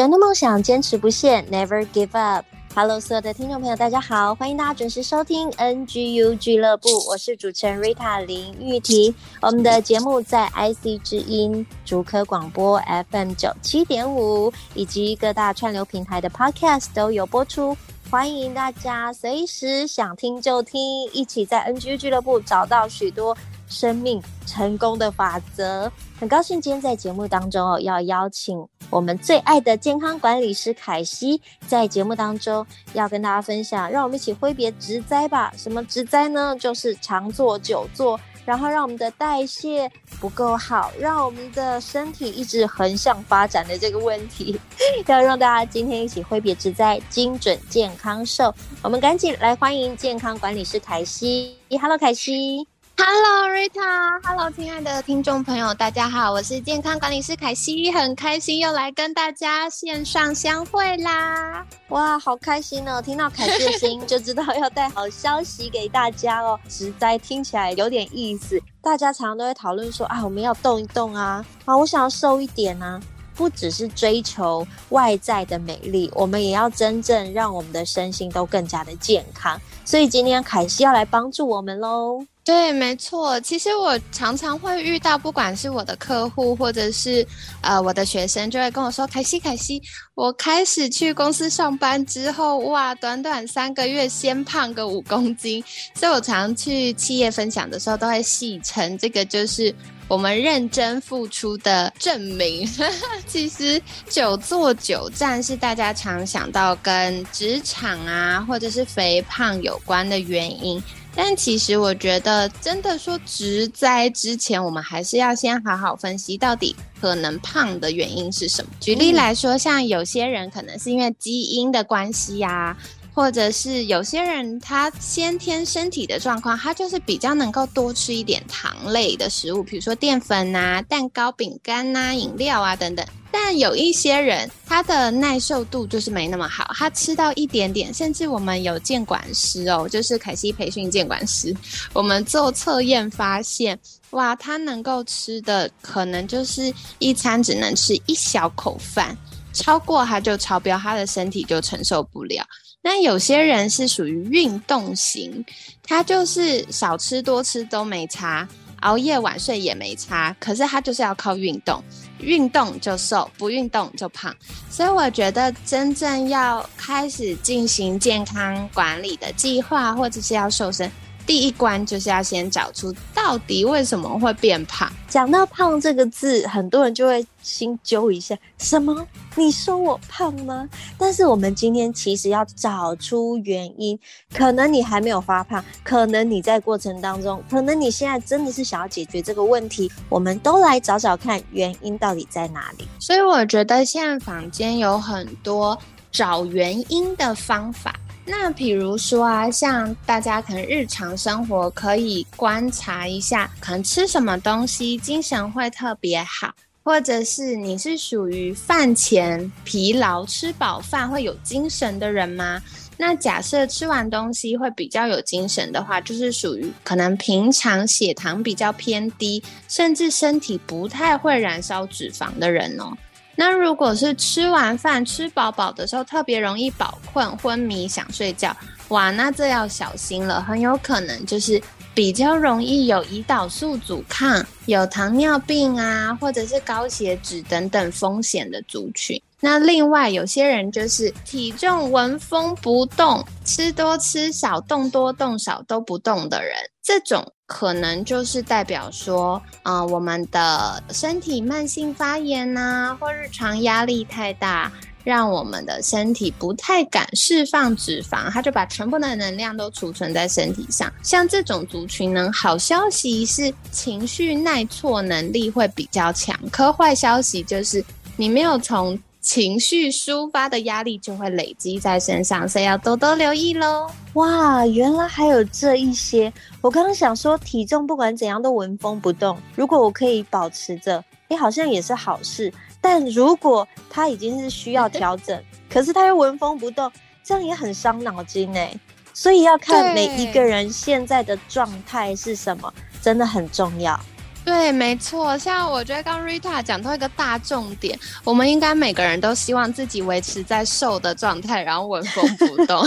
转动梦想，坚持不懈，Never give up。Hello，所有的听众朋友，大家好，欢迎大家准时收听 NGU 俱乐部，我是主持人 Rita 林玉婷。我们的节目在 IC 之音、竹科广播 FM 九七点五以及各大串流平台的 Podcast 都有播出，欢迎大家随时想听就听，一起在 NGU 俱乐部找到许多生命成功的法则。很高兴今天在节目当中哦，要邀请我们最爱的健康管理师凯西，在节目当中要跟大家分享，让我们一起挥别植灾吧。什么植灾呢？就是常坐久坐，然后让我们的代谢不够好，让我们的身体一直横向发展的这个问题，要让大家今天一起挥别植灾，精准健康瘦。我们赶紧来欢迎健康管理师凯西。Hello，凯西。Hello Rita，Hello，亲爱的听众朋友，大家好，我是健康管理师凯西，很开心又来跟大家线上相会啦！哇，好开心哦！听到凯西的声音就知道要带好消息给大家哦。实在听起来有点意思，大家常常都会讨论说啊，我们要动一动啊，啊，我想要瘦一点啊，不只是追求外在的美丽，我们也要真正让我们的身心都更加的健康。所以今天凯西要来帮助我们喽。对，没错。其实我常常会遇到，不管是我的客户，或者是呃我的学生，就会跟我说：“凯西，凯西，我开始去公司上班之后，哇，短短三个月，先胖个五公斤。”所以我常去企业分享的时候，都会戏称这个就是我们认真付出的证明。其实久坐久站是大家常想到跟职场啊，或者是肥胖有关的原因。但其实我觉得，真的说职灾之前，我们还是要先好好分析到底可能胖的原因是什么。举例来说，像有些人可能是因为基因的关系呀。或者是有些人他先天身体的状况，他就是比较能够多吃一点糖类的食物，比如说淀粉啊、蛋糕、饼干啊、饮料啊等等。但有一些人他的耐受度就是没那么好，他吃到一点点，甚至我们有监管师哦，就是凯西培训监管师，我们做测验发现，哇，他能够吃的可能就是一餐只能吃一小口饭，超过他就超标，他的身体就承受不了。那有些人是属于运动型，他就是少吃多吃都没差，熬夜晚睡也没差，可是他就是要靠运动，运动就瘦，不运动就胖。所以我觉得真正要开始进行健康管理的计划，或者是要瘦身。第一关就是要先找出到底为什么会变胖。讲到胖这个字，很多人就会心揪一下：什么？你说我胖吗？但是我们今天其实要找出原因。可能你还没有发胖，可能你在过程当中，可能你现在真的是想要解决这个问题。我们都来找找看原因到底在哪里。所以我觉得现在坊间有很多找原因的方法。那比如说啊，像大家可能日常生活可以观察一下，可能吃什么东西精神会特别好，或者是你是属于饭前疲劳，吃饱饭会有精神的人吗？那假设吃完东西会比较有精神的话，就是属于可能平常血糖比较偏低，甚至身体不太会燃烧脂肪的人哦。那如果是吃完饭吃饱饱的时候，特别容易饱困、昏迷、想睡觉，哇，那这要小心了，很有可能就是比较容易有胰岛素阻抗、有糖尿病啊，或者是高血脂等等风险的族群。那另外有些人就是体重纹风不动，吃多吃少，动多动少都不动的人，这种。可能就是代表说，嗯、我们的身体慢性发炎呐、啊，或日常压力太大，让我们的身体不太敢释放脂肪，它就把全部的能量都储存在身体上。像这种族群呢，好消息是情绪耐挫能力会比较强，可坏消息就是你没有从情绪抒发的压力就会累积在身上，所以要多多留意喽。哇，原来还有这一些！我刚刚想说，体重不管怎样都纹风不动，如果我可以保持着，诶，好像也是好事。但如果它已经是需要调整，可是它又纹风不动，这样也很伤脑筋诶。所以要看每一个人现在的状态是什么，真的很重要。对，没错，像我觉得刚 Rita 讲到一个大重点，我们应该每个人都希望自己维持在瘦的状态，然后纹风不动。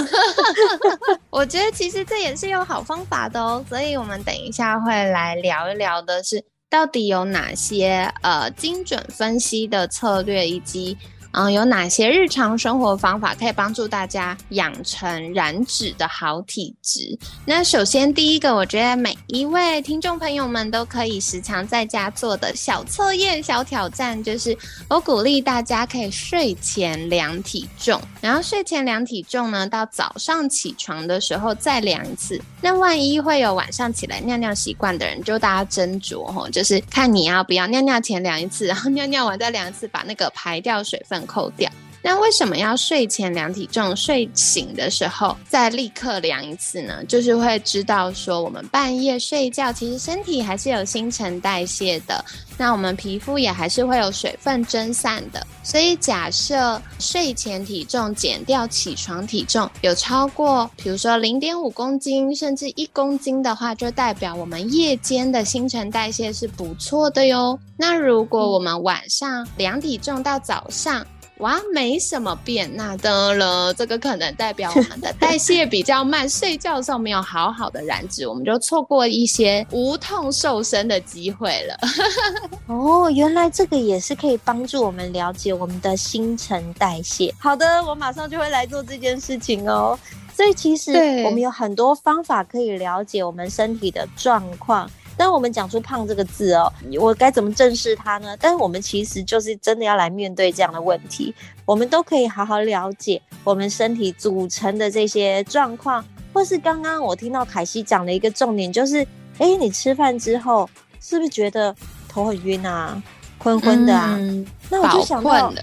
我觉得其实这也是有好方法的哦，所以我们等一下会来聊一聊的是，到底有哪些呃精准分析的策略，以及。嗯，有哪些日常生活方法可以帮助大家养成燃脂的好体质？那首先第一个，我觉得每一位听众朋友们都可以时常在家做的小测验、小挑战，就是我鼓励大家可以睡前量体重，然后睡前量体重呢，到早上起床的时候再量一次。那万一会有晚上起来尿尿习惯的人，就大家斟酌哦，就是看你要不要尿尿前量一次，然后尿尿完再量一次，把那个排掉水分扣掉。那为什么要睡前量体重，睡醒的时候再立刻量一次呢？就是会知道说，我们半夜睡觉，其实身体还是有新陈代谢的，那我们皮肤也还是会有水分蒸散的。所以假设睡前体重减掉起床体重有超过，比如说零点五公斤，甚至一公斤的话，就代表我们夜间的新陈代谢是不错的哟。那如果我们晚上量体重到早上，哇，没什么变，那得了，这个可能代表我们的代谢比较慢，睡觉的时候没有好好的燃脂，我们就错过一些无痛瘦身的机会了。哦，原来这个也是可以帮助我们了解我们的新陈代谢。好的，我马上就会来做这件事情哦。所以其实我们有很多方法可以了解我们身体的状况。当我们讲出“胖”这个字哦，我该怎么正视它呢？但是我们其实就是真的要来面对这样的问题，我们都可以好好了解我们身体组成的这些状况，或是刚刚我听到凯西讲的一个重点，就是，哎，你吃饭之后是不是觉得头很晕啊，昏昏的啊？嗯、那我就想到，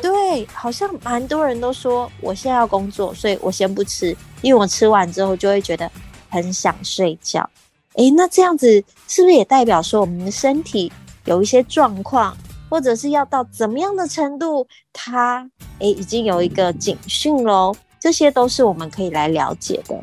对，好像蛮多人都说，我现在要工作，所以我先不吃，因为我吃完之后就会觉得很想睡觉。诶，那这样子是不是也代表说我们的身体有一些状况，或者是要到怎么样的程度，它诶已经有一个警讯喽？这些都是我们可以来了解的。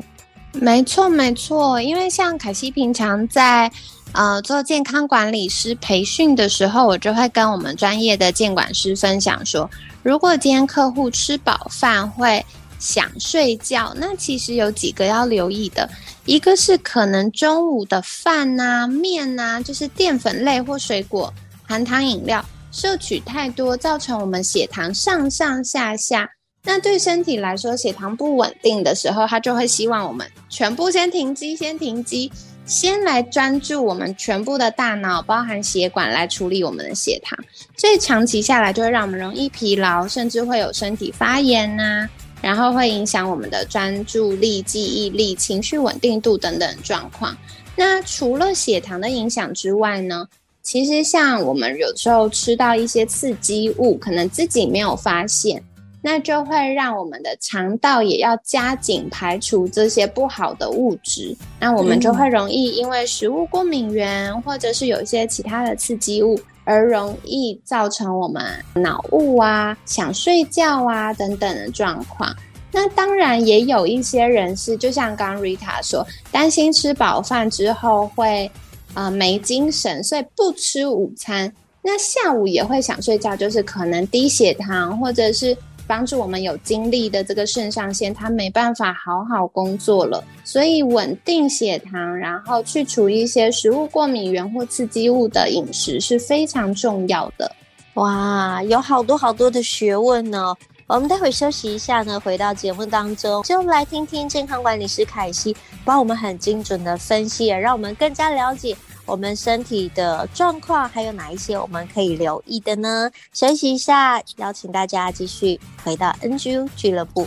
没错，没错，因为像凯西平常在呃做健康管理师培训的时候，我就会跟我们专业的健管师分享说，如果今天客户吃饱饭会想睡觉，那其实有几个要留意的。一个是可能中午的饭呐、面呐，就是淀粉类或水果、含糖饮料摄取太多，造成我们血糖上上下下。那对身体来说，血糖不稳定的时候，它就会希望我们全部先停机，先停机，先来专注我们全部的大脑，包含血管来处理我们的血糖。所以长期下来，就会让我们容易疲劳，甚至会有身体发炎呐。然后会影响我们的专注力、记忆力、情绪稳定度等等状况。那除了血糖的影响之外呢，其实像我们有时候吃到一些刺激物，可能自己没有发现，那就会让我们的肠道也要加紧排除这些不好的物质。那我们就会容易因为食物过敏源，或者是有一些其他的刺激物。而容易造成我们脑雾啊、想睡觉啊等等的状况。那当然也有一些人是，就像刚 Rita 说，担心吃饱饭之后会呃没精神，所以不吃午餐。那下午也会想睡觉，就是可能低血糖或者是。帮助我们有精力的这个肾上腺，它没办法好好工作了，所以稳定血糖，然后去除一些食物过敏原或刺激物的饮食是非常重要的。哇，有好多好多的学问呢。我们待会休息一下呢，回到节目当中，就来听听健康管理师凯西帮我们很精准的分析，让我们更加了解我们身体的状况，还有哪一些我们可以留意的呢？休息一下，邀请大家继续回到 NGU 俱乐部。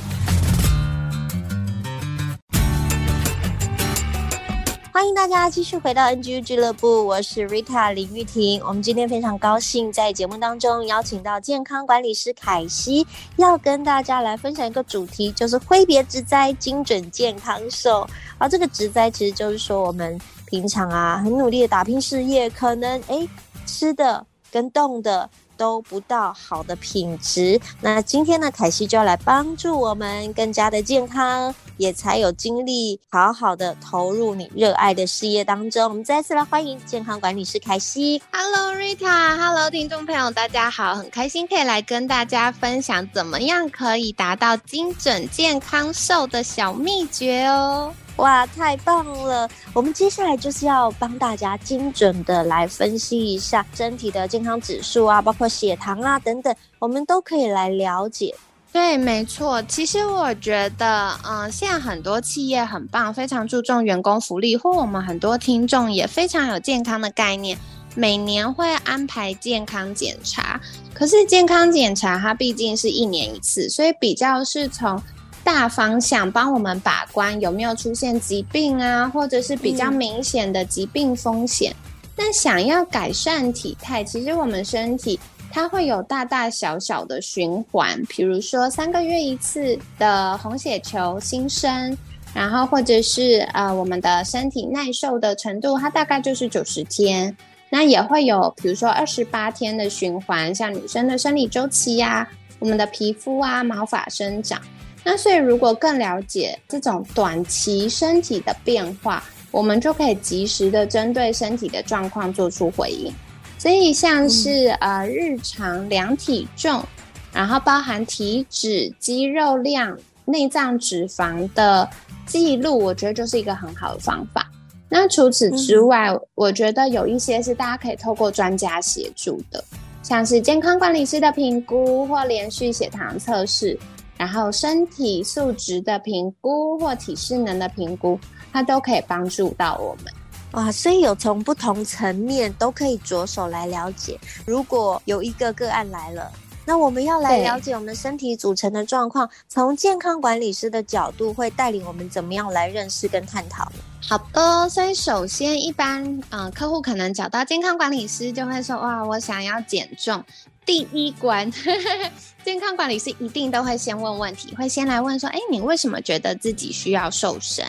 欢迎大家继续回到 NGU 俱乐部，我是 Rita 林玉婷。我们今天非常高兴在节目当中邀请到健康管理师凯西，要跟大家来分享一个主题，就是挥别职灾，精准健康瘦。而这个职灾其实就是说，我们平常啊很努力的打拼事业，可能诶吃的跟动的。都不到好的品质，那今天呢，凯西就要来帮助我们更加的健康，也才有精力好好的投入你热爱的事业当中。我们再次来欢迎健康管理师凯西。Hello Rita，Hello 听众朋友，大家好，很开心可以来跟大家分享怎么样可以达到精准健康瘦的小秘诀哦。哇，太棒了！我们接下来就是要帮大家精准的来分析一下身体的健康指数啊，包括血糖啊等等，我们都可以来了解。对，没错。其实我觉得，嗯、现在很多企业很棒，非常注重员工福利，或我们很多听众也非常有健康的概念，每年会安排健康检查。可是健康检查它毕竟是一年一次，所以比较是从。大方向帮我们把关有没有出现疾病啊，或者是比较明显的疾病风险。那、嗯、想要改善体态，其实我们身体它会有大大小小的循环，比如说三个月一次的红血球新生，然后或者是呃我们的身体耐受的程度，它大概就是九十天。那也会有比如说二十八天的循环，像女生的生理周期呀、啊，我们的皮肤啊毛发生长。那所以，如果更了解这种短期身体的变化，我们就可以及时的针对身体的状况做出回应。所以，像是、嗯、呃日常量体重，然后包含体脂、肌肉量、内脏脂肪的记录，我觉得就是一个很好的方法。那除此之外，嗯、我觉得有一些是大家可以透过专家协助的，像是健康管理师的评估或连续血糖测试。然后身体素质的评估或体适能的评估，它都可以帮助到我们。哇，所以有从不同层面都可以着手来了解。如果有一个个案来了，那我们要来了解我们身体组成的状况，从健康管理师的角度会带领我们怎么样来认识跟探讨呢？好的，所以首先一般，嗯、呃，客户可能找到健康管理师就会说，哇，我想要减重。第一关，健康管理师一定都会先问问题，会先来问说：“哎，你为什么觉得自己需要瘦身？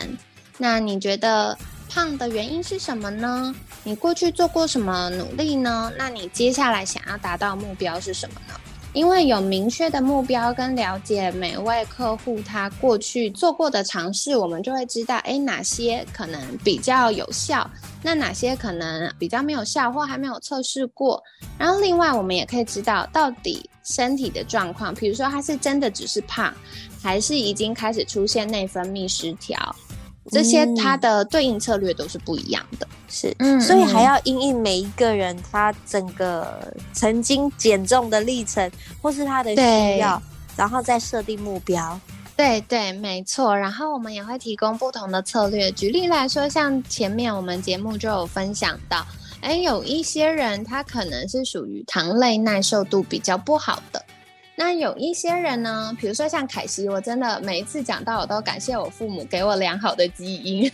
那你觉得胖的原因是什么呢？你过去做过什么努力呢？那你接下来想要达到目标是什么呢？”因为有明确的目标跟了解每位客户他过去做过的尝试，我们就会知道，哎，哪些可能比较有效，那哪些可能比较没有效或还没有测试过。然后另外我们也可以知道，到底身体的状况，比如说他是真的只是胖，还是已经开始出现内分泌失调。这些它的对应策略都是不一样的，是，嗯，所以还要因应每一个人他整个曾经减重的历程，或是他的需要，然后再设定目标。对对，没错。然后我们也会提供不同的策略。举例来说，像前面我们节目就有分享到，哎，有一些人他可能是属于糖类耐受度比较不好的。那有一些人呢，比如说像凯西，我真的每一次讲到，我都感谢我父母给我良好的基因。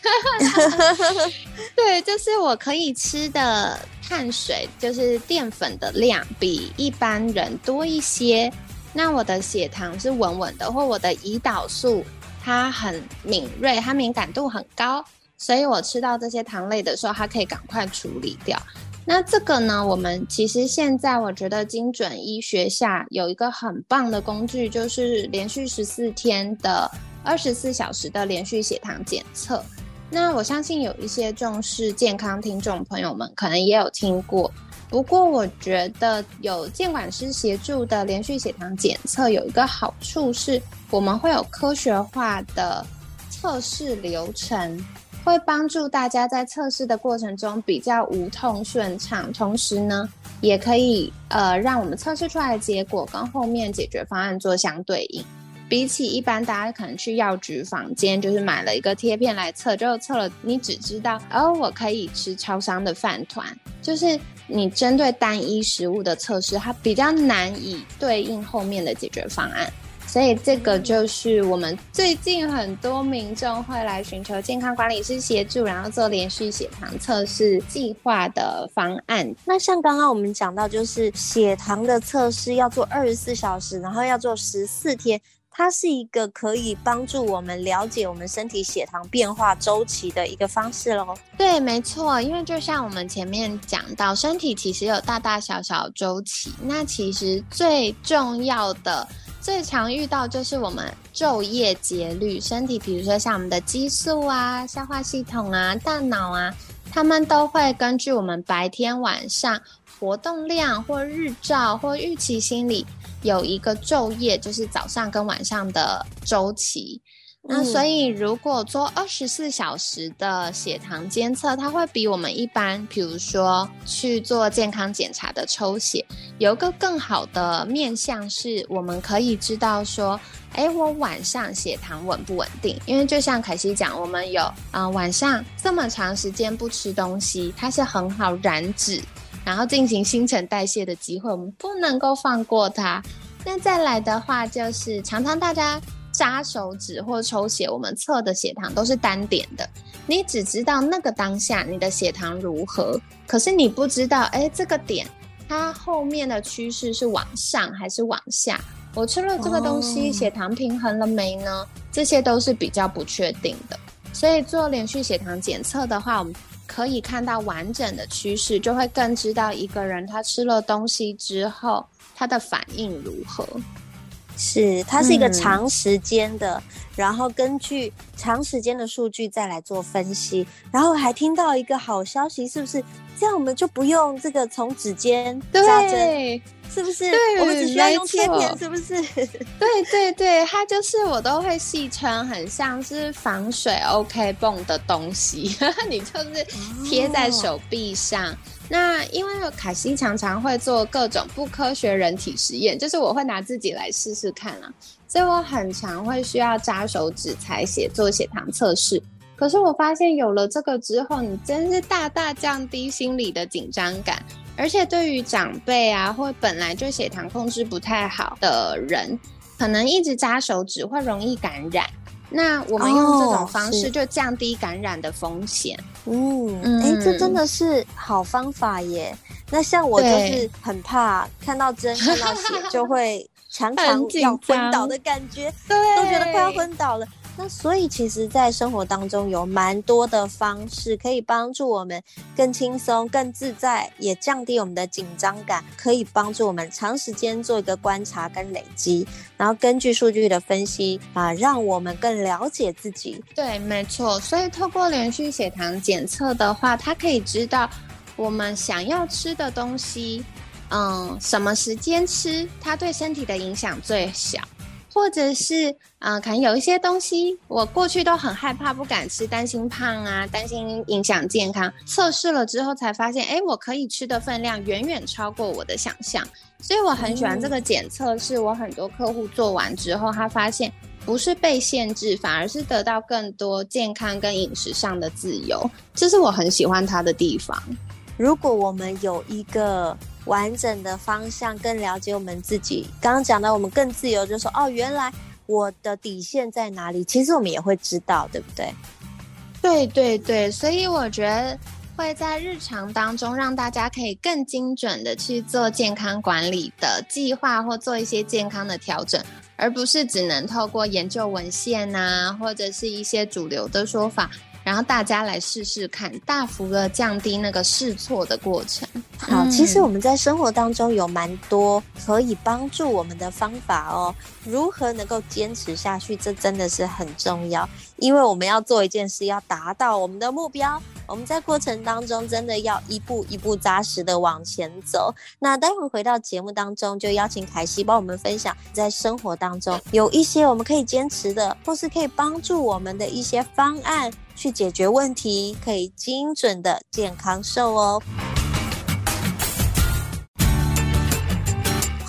对，就是我可以吃的碳水，就是淀粉的量比一般人多一些。那我的血糖是稳稳的，或我的胰岛素它很敏锐，它敏感度很高，所以我吃到这些糖类的时候，它可以赶快处理掉。那这个呢，我们其实现在我觉得精准医学下有一个很棒的工具，就是连续十四天的二十四小时的连续血糖检测。那我相信有一些重视健康听众朋友们可能也有听过。不过我觉得有监管师协助的连续血糖检测有一个好处是，我们会有科学化的测试流程。会帮助大家在测试的过程中比较无痛顺畅，同时呢，也可以呃让我们测试出来的结果跟后面解决方案做相对应。比起一般大家可能去药局房间，就是买了一个贴片来测，就测了，你只知道哦，我可以吃超商的饭团，就是你针对单一食物的测试，它比较难以对应后面的解决方案。所以这个就是我们最近很多民众会来寻求健康管理师协助，然后做连续血糖测试计划的方案。那像刚刚我们讲到，就是血糖的测试要做二十四小时，然后要做十四天。它是一个可以帮助我们了解我们身体血糖变化周期的一个方式喽。对，没错，因为就像我们前面讲到，身体其实有大大小小周期。那其实最重要的、最常遇到就是我们昼夜节律。身体，比如说像我们的激素啊、消化系统啊、大脑啊，它们都会根据我们白天晚上活动量或日照或预期心理。有一个昼夜，就是早上跟晚上的周期。那所以，如果做二十四小时的血糖监测，它会比我们一般，比如说去做健康检查的抽血，有一个更好的面向，是我们可以知道说，哎，我晚上血糖稳不稳定？因为就像凯西讲，我们有啊、呃、晚上这么长时间不吃东西，它是很好燃脂。然后进行新陈代谢的机会，我们不能够放过它。那再来的话，就是常常大家扎手指或抽血，我们测的血糖都是单点的，你只知道那个当下你的血糖如何，可是你不知道，哎，这个点它后面的趋势是往上还是往下？我吃了这个东西，血糖平衡了没呢？这些都是比较不确定的。所以做连续血糖检测的话，我们。可以看到完整的趋势，就会更知道一个人他吃了东西之后，他的反应如何。是，它是一个长时间的，嗯、然后根据长时间的数据再来做分析。然后还听到一个好消息，是不是？这样我们就不用这个从指尖扎针，是不是？对，我们只需要用贴片，是不是？对对对，它就是我都会戏称很像是防水 OK 泵的东西，你就是贴在手臂上。哦那因为凯西常常会做各种不科学人体实验，就是我会拿自己来试试看啊，所以我很常会需要扎手指采血做血糖测试。可是我发现有了这个之后，你真是大大降低心理的紧张感，而且对于长辈啊或本来就血糖控制不太好的人，可能一直扎手指会容易感染。那我们用这种方式就降低感染的风险。哦、嗯，哎、欸，这真的是好方法耶。那像我就是很怕看到针、看到血就会 常常要昏倒的感觉，对，都觉得快要昏倒了。那所以，其实，在生活当中有蛮多的方式可以帮助我们更轻松、更自在，也降低我们的紧张感，可以帮助我们长时间做一个观察跟累积，然后根据数据的分析啊，让我们更了解自己。对，没错。所以，透过连续血糖检测的话，它可以知道我们想要吃的东西，嗯，什么时间吃，它对身体的影响最小。或者是，啊、呃，可能有一些东西我过去都很害怕，不敢吃，担心胖啊，担心影响健康。测试了之后才发现，哎，我可以吃的分量远远超过我的想象。所以我很喜欢这个检测，是我很多客户做完之后，他发现不是被限制，反而是得到更多健康跟饮食上的自由。这是我很喜欢它的地方。如果我们有一个。完整的方向，更了解我们自己。刚刚讲到，我们更自由，就说哦，原来我的底线在哪里？其实我们也会知道，对不对？对对对，所以我觉得会在日常当中让大家可以更精准的去做健康管理的计划，或做一些健康的调整，而不是只能透过研究文献啊，或者是一些主流的说法。然后大家来试试看，大幅的降低那个试错的过程。好，其实我们在生活当中有蛮多可以帮助我们的方法哦。如何能够坚持下去，这真的是很重要。因为我们要做一件事，要达到我们的目标，我们在过程当中真的要一步一步扎实的往前走。那待会回到节目当中，就邀请凯西帮我们分享，在生活当中有一些我们可以坚持的，或是可以帮助我们的一些方案。去解决问题，可以精准的健康瘦哦。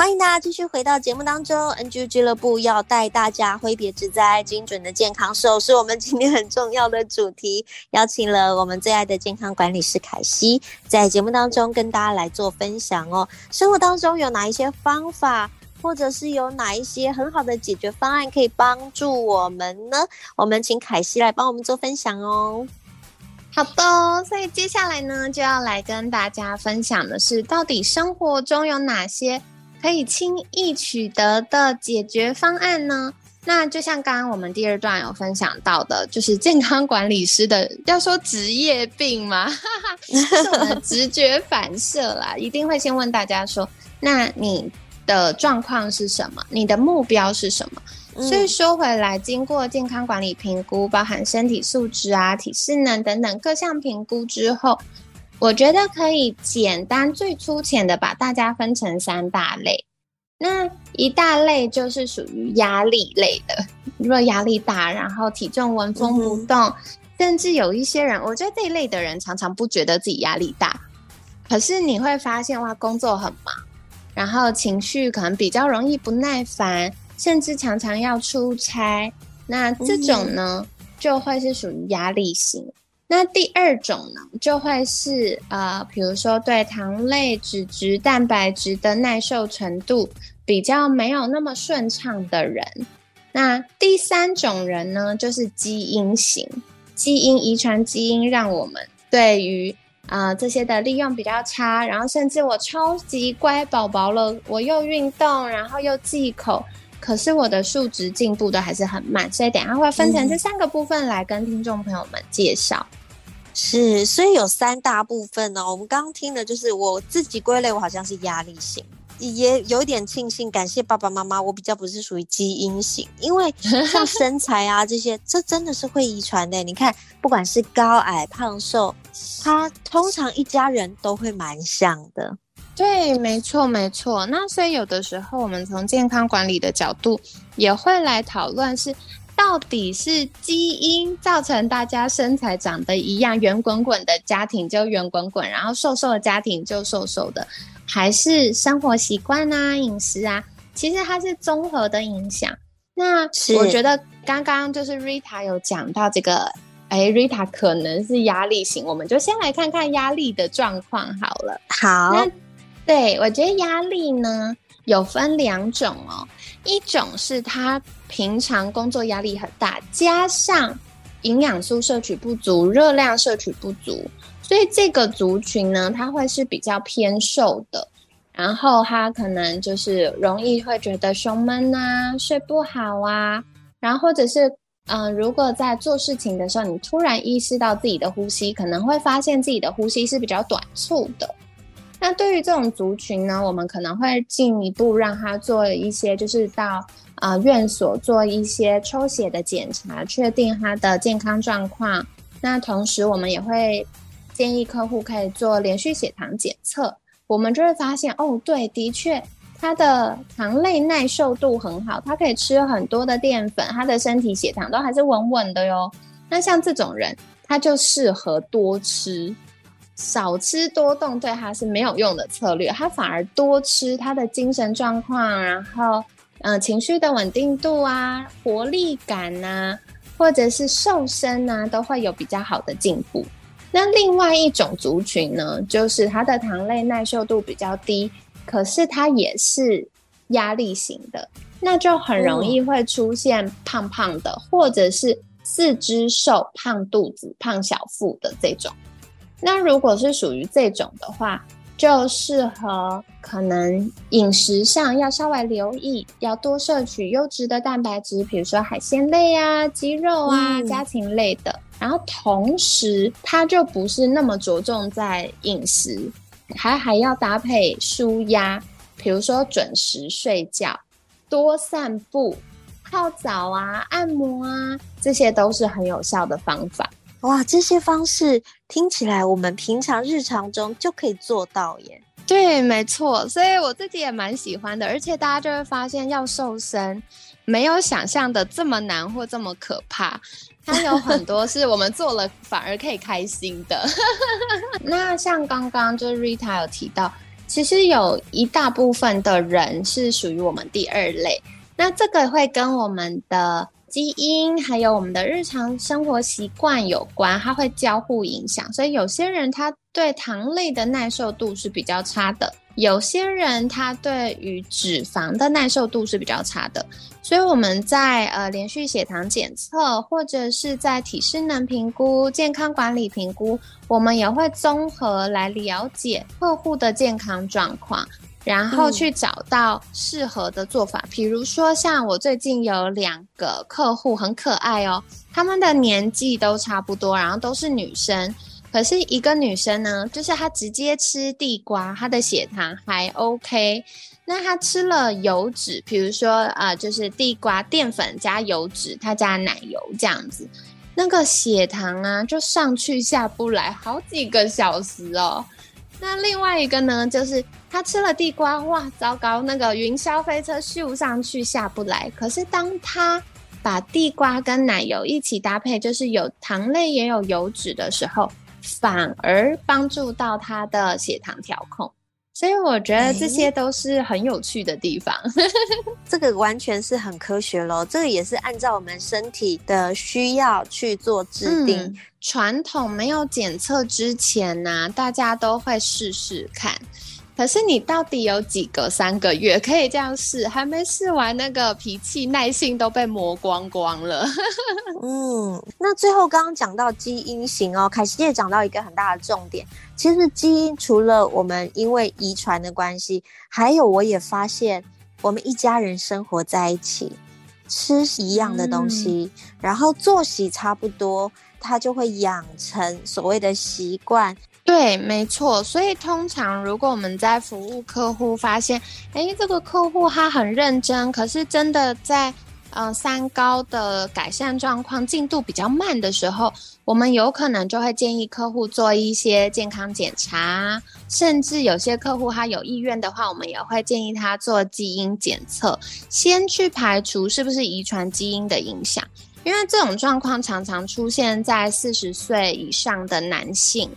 欢迎大家继续回到节目当中，NG 俱乐部要带大家挥别之灾，精准的健康瘦，是我们今天很重要的主题。邀请了我们最爱的健康管理师凯西，在节目当中跟大家来做分享哦。生活当中有哪一些方法，或者是有哪一些很好的解决方案可以帮助我们呢？我们请凯西来帮我们做分享哦。好的，所以接下来呢，就要来跟大家分享的是，到底生活中有哪些可以轻易取得的解决方案呢？那就像刚刚我们第二段有分享到的，就是健康管理师的，要说职业病嘛，哈哈，是我们的直觉反射啦，一定会先问大家说，那你的状况是什么？你的目标是什么？所以说回来，经过健康管理评估，包含身体素质啊、体适能等等各项评估之后，我觉得可以简单最粗浅的把大家分成三大类。那一大类就是属于压力类的，如果压力大，然后体重纹风不动，嗯、甚至有一些人，我觉得这一类的人常常不觉得自己压力大，可是你会发现哇，工作很忙，然后情绪可能比较容易不耐烦。甚至常常要出差，那这种呢，嗯、就会是属于压力型。那第二种呢，就会是呃，比如说对糖类、脂质、蛋白质的耐受程度比较没有那么顺畅的人。那第三种人呢，就是基因型，基因遗传基因让我们对于啊、呃、这些的利用比较差，然后甚至我超级乖宝宝了，我又运动，然后又忌口。可是我的数值进步的还是很慢，所以等一下会分成这三个部分来跟听众朋友们介绍。嗯。是，所以有三大部分呢。我们刚刚听的就是我自己归类，我好像是压力型，也有点庆幸，感谢爸爸妈妈，我比较不是属于基因型，因为像 身材啊这些，这真的是会遗传的。你看，不管是高矮胖瘦，他通常一家人都会蛮像的。对，没错，没错。那所以有的时候，我们从健康管理的角度，也会来讨论是，到底是基因造成大家身材长得一样，圆滚滚的家庭就圆滚滚，然后瘦瘦的家庭就瘦瘦的，还是生活习惯啊、饮食啊，其实它是综合的影响。那我觉得刚刚就是 Rita 有讲到这个，哎，Rita 可能是压力型，我们就先来看看压力的状况好了。好。对，我觉得压力呢有分两种哦，一种是他平常工作压力很大，加上营养素摄取不足、热量摄取不足，所以这个族群呢，他会是比较偏瘦的，然后他可能就是容易会觉得胸闷啊、睡不好啊，然后或者是嗯、如果在做事情的时候，你突然意识到自己的呼吸，可能会发现自己的呼吸是比较短促的。那对于这种族群呢，我们可能会进一步让他做一些，就是到啊、院所做一些抽血的检查，确定他的健康状况。那同时，我们也会建议客户可以做连续血糖检测，我们就会发现，哦，对，的确，他的糖类耐受度很好，他可以吃很多的淀粉，他的身体血糖都还是稳稳的哟。那像这种人，他就适合多吃。少吃多动对他是没有用的策略，他反而多吃，他的精神状况，然后嗯、呃、情绪的稳定度啊、活力感呐、啊，或者是瘦身呐、啊，都会有比较好的进步。那另外一种族群呢，就是他的糖类耐受度比较低，可是他也是压力型的，那就很容易会出现胖胖的，或者是四肢瘦、胖肚子、胖小腹的这种。那如果是属于这种的话，就适合可能饮食上要稍微留意，要多摄取优质的蛋白质，比如说海鲜类啊、鸡肉啊、家禽类的。然后同时，它就不是那么着重在饮食，还还要搭配舒压，比如说准时睡觉、多散步、泡澡啊、按摩啊，这些都是很有效的方法。哇，这些方式听起来我们平常日常中就可以做到耶。对，没错，所以我自己也蛮喜欢的。而且大家就会发现，要瘦身没有想象的这么难或这么可怕。它有很多是我们做了反而可以开心的。那像刚刚就是 Rita 有提到其实有一大部分的人是属于我们第二类。那这个会跟我们的基因还有我们的日常生活习惯有关，它会交互影响。所以有些人他对糖类的耐受度是比较差的。有些人他对于脂肪的耐受度是比较差的，所以我们在呃连续血糖检测或者是在体适能评估、健康管理评估，我们也会综合来了解客户的健康状况，然后去找到适合的做法。嗯、比如说，像我最近有两个客户很可爱哦，他们的年纪都差不多，然后都是女生。可是一个女生呢，就是她直接吃地瓜，她的血糖还 OK。那她吃了油脂，比如说啊、呃，就是地瓜淀粉加油脂，她加奶油这样子，那个血糖啊就上去下不来，好几个小时哦。那另外一个呢，就是他吃了地瓜，哇，糟糕，那个云霄飞车咻上去下不来。可是当他把地瓜跟奶油一起搭配，就是有糖类也有油脂的时候。反而帮助到他的血糖调控，所以我觉得这些都是很有趣的地方。欸、这个完全是很科学咯，这个也是按照我们身体的需要去做制定。嗯、传统没有检测之前呢、啊，大家都会试试看。可是你到底有几个三个月可以这样试？还没试完，那个脾气耐性都被磨光光了。嗯，那最后刚刚讲到基因型哦，凯西也讲到一个很大的重点。其实基因除了我们因为遗传的关系，还有我也发现，我们一家人生活在一起，吃一样的东西，嗯、然后作息差不多，他就会养成所谓的习惯。对，没错。所以通常如果我们在服务客户，发现，诶，这个客户他很认真，可是真的在，呃，三高的改善状况进度比较慢的时候，我们有可能就会建议客户做一些健康检查，甚至有些客户他有意愿的话，我们也会建议他做基因检测，先去排除是不是遗传基因的影响，因为这种状况常常出现在四十岁以上的男性。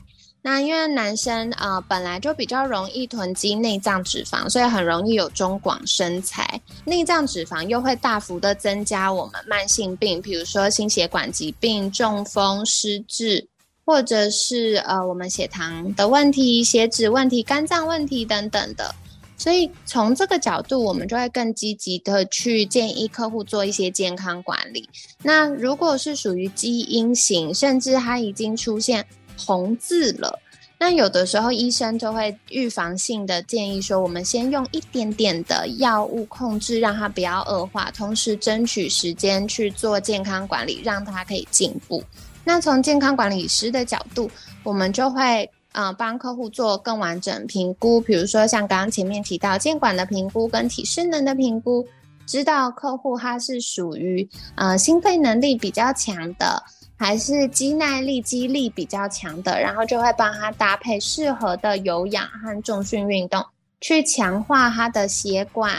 那因为男生呃本来就比较容易囤积内脏脂肪，所以很容易有中广身材。内脏脂肪又会大幅的增加我们慢性病，比如说心血管疾病、中风、失智，或者是呃我们血糖的问题、血脂问题、肝脏问题等等的。所以从这个角度，我们就会更积极的去建议客户做一些健康管理。那如果是属于基因型，甚至他已经出现。红字了，那有的时候医生就会预防性的建议说，我们先用一点点的药物控制，让它不要恶化，同时争取时间去做健康管理，让它可以进步。那从健康管理师的角度，我们就会呃帮客户做更完整评估，比如说像刚刚前面提到健管的评估跟体适能的评估，知道客户他是属于呃心肺能力比较强的。还是肌耐力、肌力比较强的，然后就会帮他搭配适合的有氧和重训运动，去强化他的血管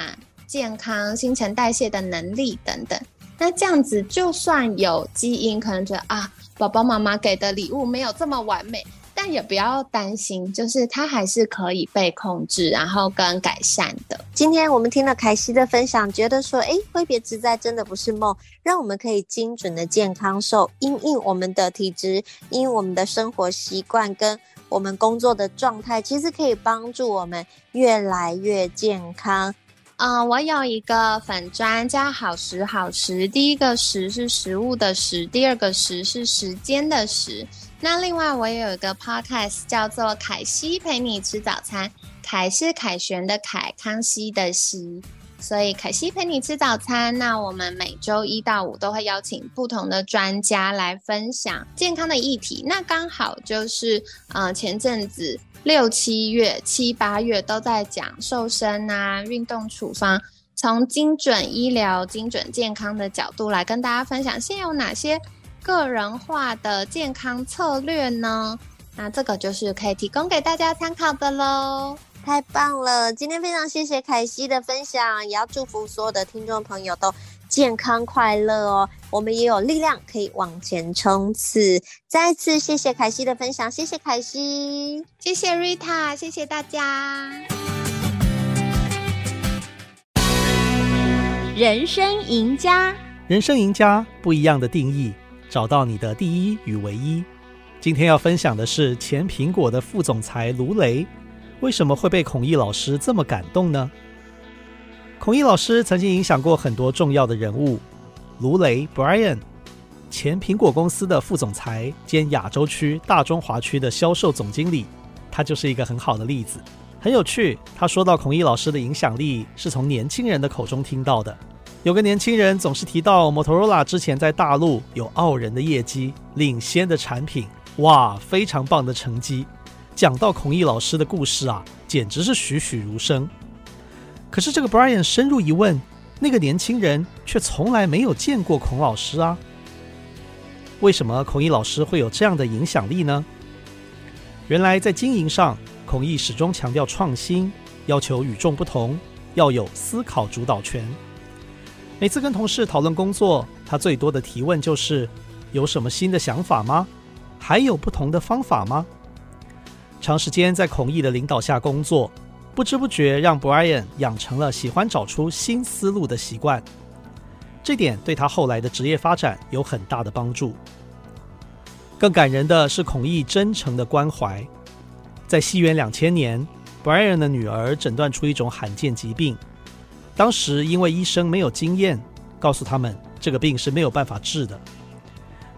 健康、新陈代谢的能力等等。那这样子，就算有基因，可能觉得啊，宝宝妈妈给的礼物没有这么完美。但也不要担心，就是它还是可以被控制，然后跟改善的。今天我们听了凯西的分享，觉得说，哎，挥别之灾真的不是梦，让我们可以精准的健康瘦，因应我们的体质，因应我们的生活习惯跟我们工作的状态，其实可以帮助我们越来越健康。嗯、呃，我有一个粉专叫好时好时，第一个时是食物的时，第二个时是时间的时。那另外我也有一个 podcast 叫做凯西陪你吃早餐，凯是凯旋的凯，康熙的熙，所以凯西陪你吃早餐。那我们每周一到五都会邀请不同的专家来分享健康的议题。那刚好就是呃前阵子六七月、七八月都在讲瘦身啊、运动处方，从精准医疗、精准健康的角度来跟大家分享，现有哪些个人化的健康策略呢？那这个就是可以提供给大家参考的喽。太棒了！今天非常谢谢凯西的分享，也要祝福所有的听众朋友都健康快乐哦，我们也有力量可以往前冲刺。再次谢谢凯西的分享，谢谢凯西，谢谢 Rita，谢谢大家。人生赢家，人生赢家不一样的定义，找到你的第一与唯一。今天要分享的是前苹果的副总裁卢雷，为什么会被孔毅老师这么感动呢？孔毅老师曾经影响过很多重要的人物，卢雷 Brian，前苹果公司的副总裁兼亚洲区、大中华区的销售总经理，他就是一个很好的例子。很有趣，他说到孔毅老师的影响力是从年轻人的口中听到的。有个年轻人总是提到 Motorola 之前在大陆有傲人的业绩、领先的产品。哇，非常棒的成绩！讲到孔毅老师的故事啊，简直是栩栩如生。可是这个 Brian 深入一问，那个年轻人却从来没有见过孔老师啊。为什么孔毅老师会有这样的影响力呢？原来在经营上，孔毅始终强调创新，要求与众不同，要有思考主导权。每次跟同事讨论工作，他最多的提问就是：有什么新的想法吗？还有不同的方法吗？长时间在孔毅的领导下工作，不知不觉让 Brian 养成了喜欢找出新思路的习惯。这点对他后来的职业发展有很大的帮助。更感人的是孔毅真诚的关怀。在西元两千年，Brian 的女儿诊断出一种罕见疾病，当时因为医生没有经验，告诉他们这个病是没有办法治的。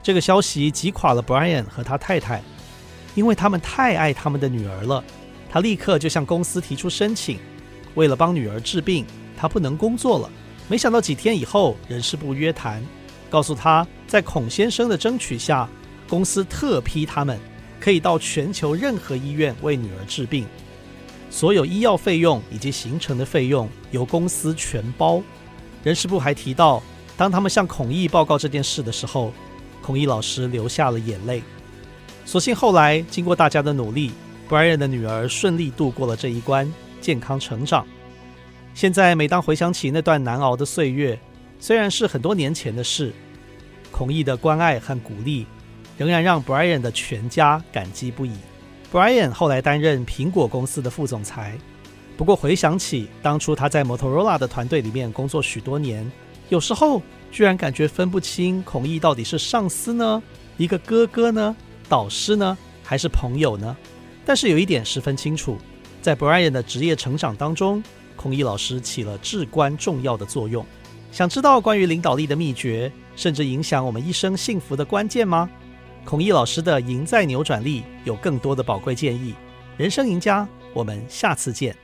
这个消息击垮了 Brian 和他太太，因为他们太爱他们的女儿了。他立刻就向公司提出申请，为了帮女儿治病，他不能工作了。没想到几天以后，人事部约谈，告诉他在孔先生的争取下，公司特批他们可以到全球任何医院为女儿治病，所有医药费用以及行程的费用由公司全包。人事部还提到，当他们向孔毅报告这件事的时候，孔毅老师流下了眼泪。所幸后来经过大家的努力，Brian 的女儿顺利度过了这一关，健康成长。现在每当回想起那段难熬的岁月，虽然是很多年前的事，孔毅的关爱和鼓励，仍然让 Brian 的全家感激不已。Brian 后来担任苹果公司的副总裁，不过回想起当初他在 Motorola 的团队里面工作许多年，有时候。居然感觉分不清孔毅到底是上司呢，一个哥哥呢，导师呢，还是朋友呢？但是有一点十分清楚，在 Brian 的职业成长当中，孔毅老师起了至关重要的作用。想知道关于领导力的秘诀，甚至影响我们一生幸福的关键吗？孔毅老师的赢在扭转力有更多的宝贵建议。人生赢家，我们下次见。